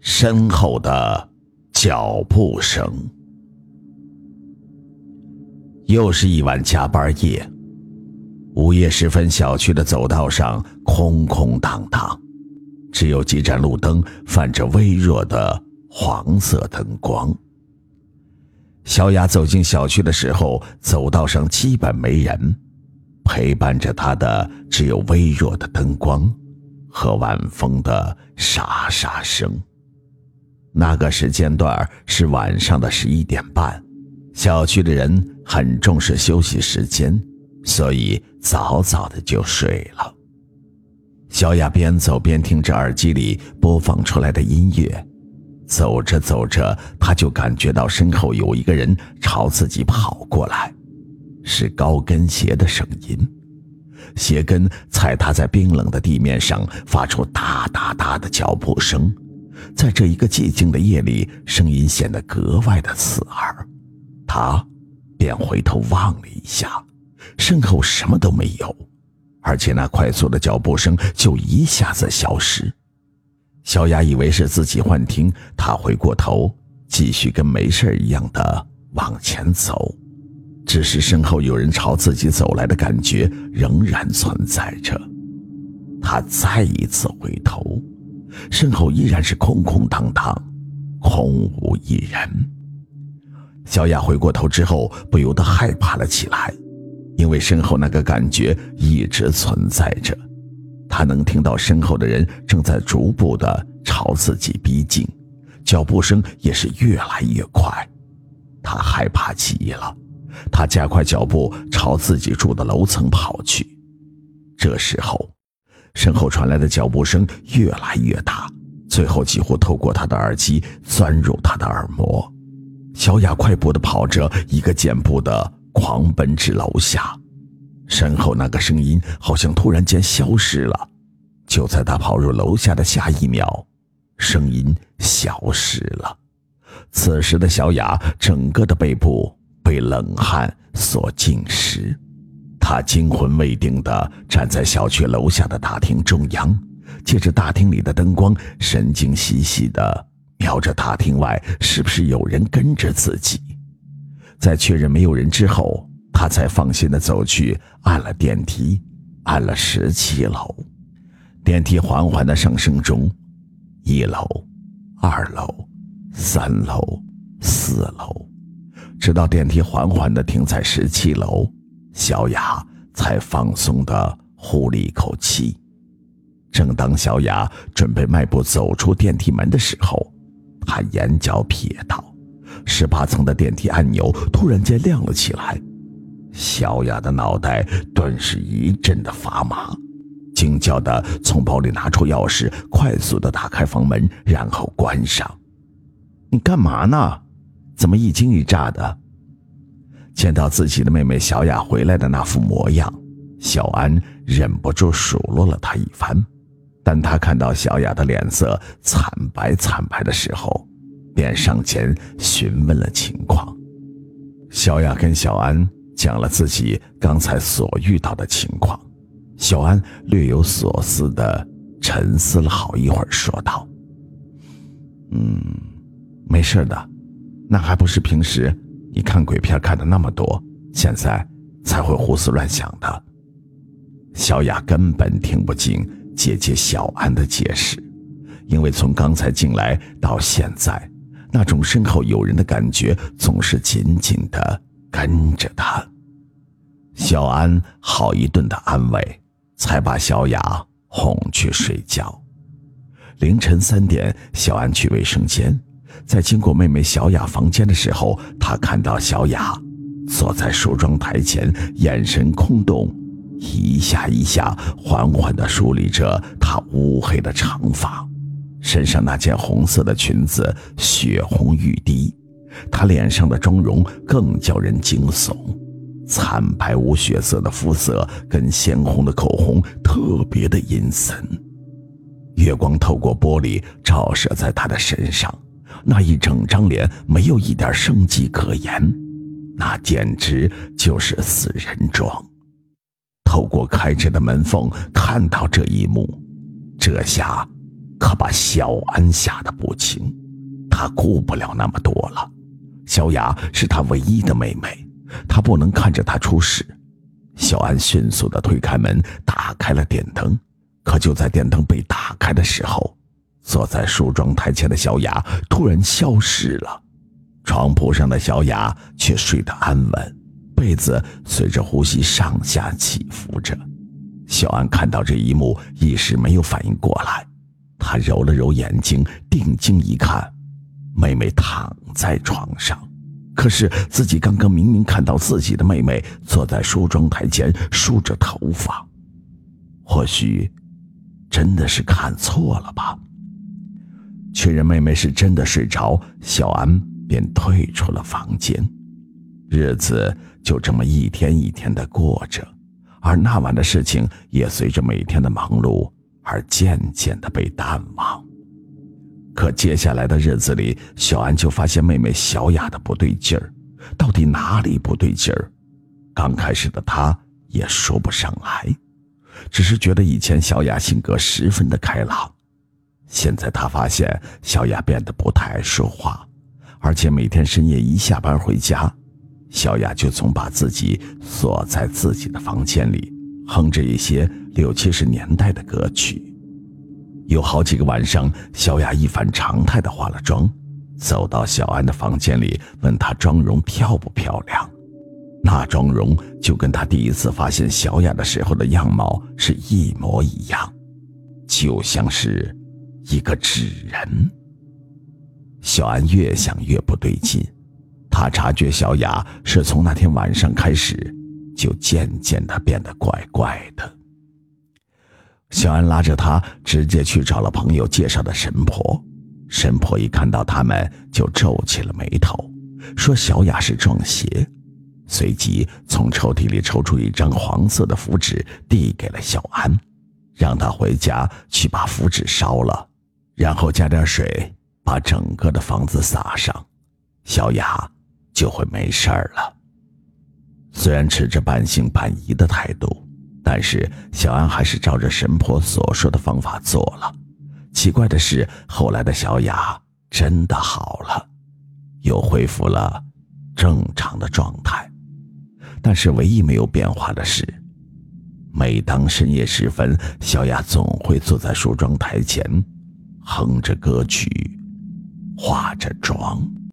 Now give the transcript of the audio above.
身后的脚步声。又是一晚加班夜，午夜时分，小区的走道上空空荡荡，只有几盏路灯泛着微弱的黄色灯光。小雅走进小区的时候，走道上基本没人，陪伴着她的只有微弱的灯光和晚风的沙沙声。那个时间段是晚上的十一点半，小区的人很重视休息时间，所以早早的就睡了。小雅边走边听着耳机里播放出来的音乐。走着走着，她就感觉到身后有一个人朝自己跑过来，是高跟鞋的声音，鞋跟踩踏在冰冷的地面上，发出哒哒哒的脚步声。在这一个寂静的夜里，声音显得格外的刺耳。他便回头望了一下，身后什么都没有，而且那快速的脚步声就一下子消失。小雅以为是自己幻听，她回过头，继续跟没事一样的往前走，只是身后有人朝自己走来的感觉仍然存在着。她再一次回头，身后依然是空空荡荡，空无一人。小雅回过头之后，不由得害怕了起来，因为身后那个感觉一直存在着。她能听到身后的人正在逐步的朝自己逼近，脚步声也是越来越快。她害怕极了，她加快脚步朝自己住的楼层跑去。这时候，身后传来的脚步声越来越大，最后几乎透过他的耳机钻入他的耳膜。小雅快步的跑着，一个箭步的狂奔至楼下。身后那个声音好像突然间消失了，就在他跑入楼下的下一秒，声音消失了。此时的小雅整个的背部被冷汗所浸湿，他惊魂未定地站在小区楼下的大厅中央，借着大厅里的灯光，神经兮兮地瞄着大厅外是不是有人跟着自己。在确认没有人之后。他才放心的走去，按了电梯，按了十七楼。电梯缓缓的上升中，一楼、二楼、三楼、四楼，直到电梯缓缓的停在十七楼，小雅才放松的呼了一口气。正当小雅准备迈步走出电梯门的时候，她眼角瞥到，十八层的电梯按钮突然间亮了起来。小雅的脑袋顿时一阵的发麻，惊叫的从包里拿出钥匙，快速的打开房门，然后关上。你干嘛呢？怎么一惊一乍的？见到自己的妹妹小雅回来的那副模样，小安忍不住数落了她一番。但他看到小雅的脸色惨白惨白的时候，便上前询问了情况。小雅跟小安。讲了自己刚才所遇到的情况，小安略有所思的沉思了好一会儿，说道：“嗯，没事的，那还不是平时你看鬼片看的那么多，现在才会胡思乱想的。”小雅根本听不进姐姐小安的解释，因为从刚才进来到现在，那种身后有人的感觉总是紧紧的。跟着他，小安好一顿的安慰，才把小雅哄去睡觉。凌晨三点，小安去卫生间，在经过妹妹小雅房间的时候，他看到小雅坐在梳妆台前，眼神空洞，一下一下缓缓地梳理着她乌黑的长发，身上那件红色的裙子血红欲滴。她脸上的妆容更叫人惊悚，惨白无血色的肤色跟鲜红的口红特别的阴森。月光透过玻璃照射在她的身上，那一整张脸没有一点生机可言，那简直就是死人妆。透过开着的门缝看到这一幕，这下可把小安吓得不轻。他顾不了那么多了，小雅是他唯一的妹妹，他不能看着她出事。小安迅速的推开门，打开了电灯。可就在电灯被打开的时候，坐在梳妆台前的小雅突然消失了，床铺上的小雅却睡得安稳，被子随着呼吸上下起伏着。小安看到这一幕，一时没有反应过来。他揉了揉眼睛，定睛一看，妹妹躺在床上，可是自己刚刚明明看到自己的妹妹坐在梳妆台前梳着头发，或许真的是看错了吧？确认妹妹是真的睡着，小安便退出了房间。日子就这么一天一天的过着。而那晚的事情也随着每天的忙碌而渐渐的被淡忘。可接下来的日子里，小安就发现妹妹小雅的不对劲儿，到底哪里不对劲儿？刚开始的她也说不上来，只是觉得以前小雅性格十分的开朗，现在她发现小雅变得不太爱说话，而且每天深夜一下班回家。小雅就总把自己锁在自己的房间里，哼着一些六七十年代的歌曲。有好几个晚上，小雅一反常态的化了妆，走到小安的房间里，问他妆容漂不漂亮。那妆容就跟他第一次发现小雅的时候的样貌是一模一样，就像是一个纸人。小安越想越不对劲。他察觉小雅是从那天晚上开始，就渐渐的变得怪怪的。小安拉着他直接去找了朋友介绍的神婆，神婆一看到他们就皱起了眉头，说小雅是撞邪，随即从抽屉里抽出一张黄色的符纸递给了小安，让他回家去把符纸烧了，然后加点水把整个的房子撒上，小雅。就会没事儿了。虽然持着半信半疑的态度，但是小安还是照着神婆所说的方法做了。奇怪的是，后来的小雅真的好了，又恢复了正常的状态。但是唯一没有变化的是，每当深夜时分，小雅总会坐在梳妆台前，哼着歌曲，化着妆。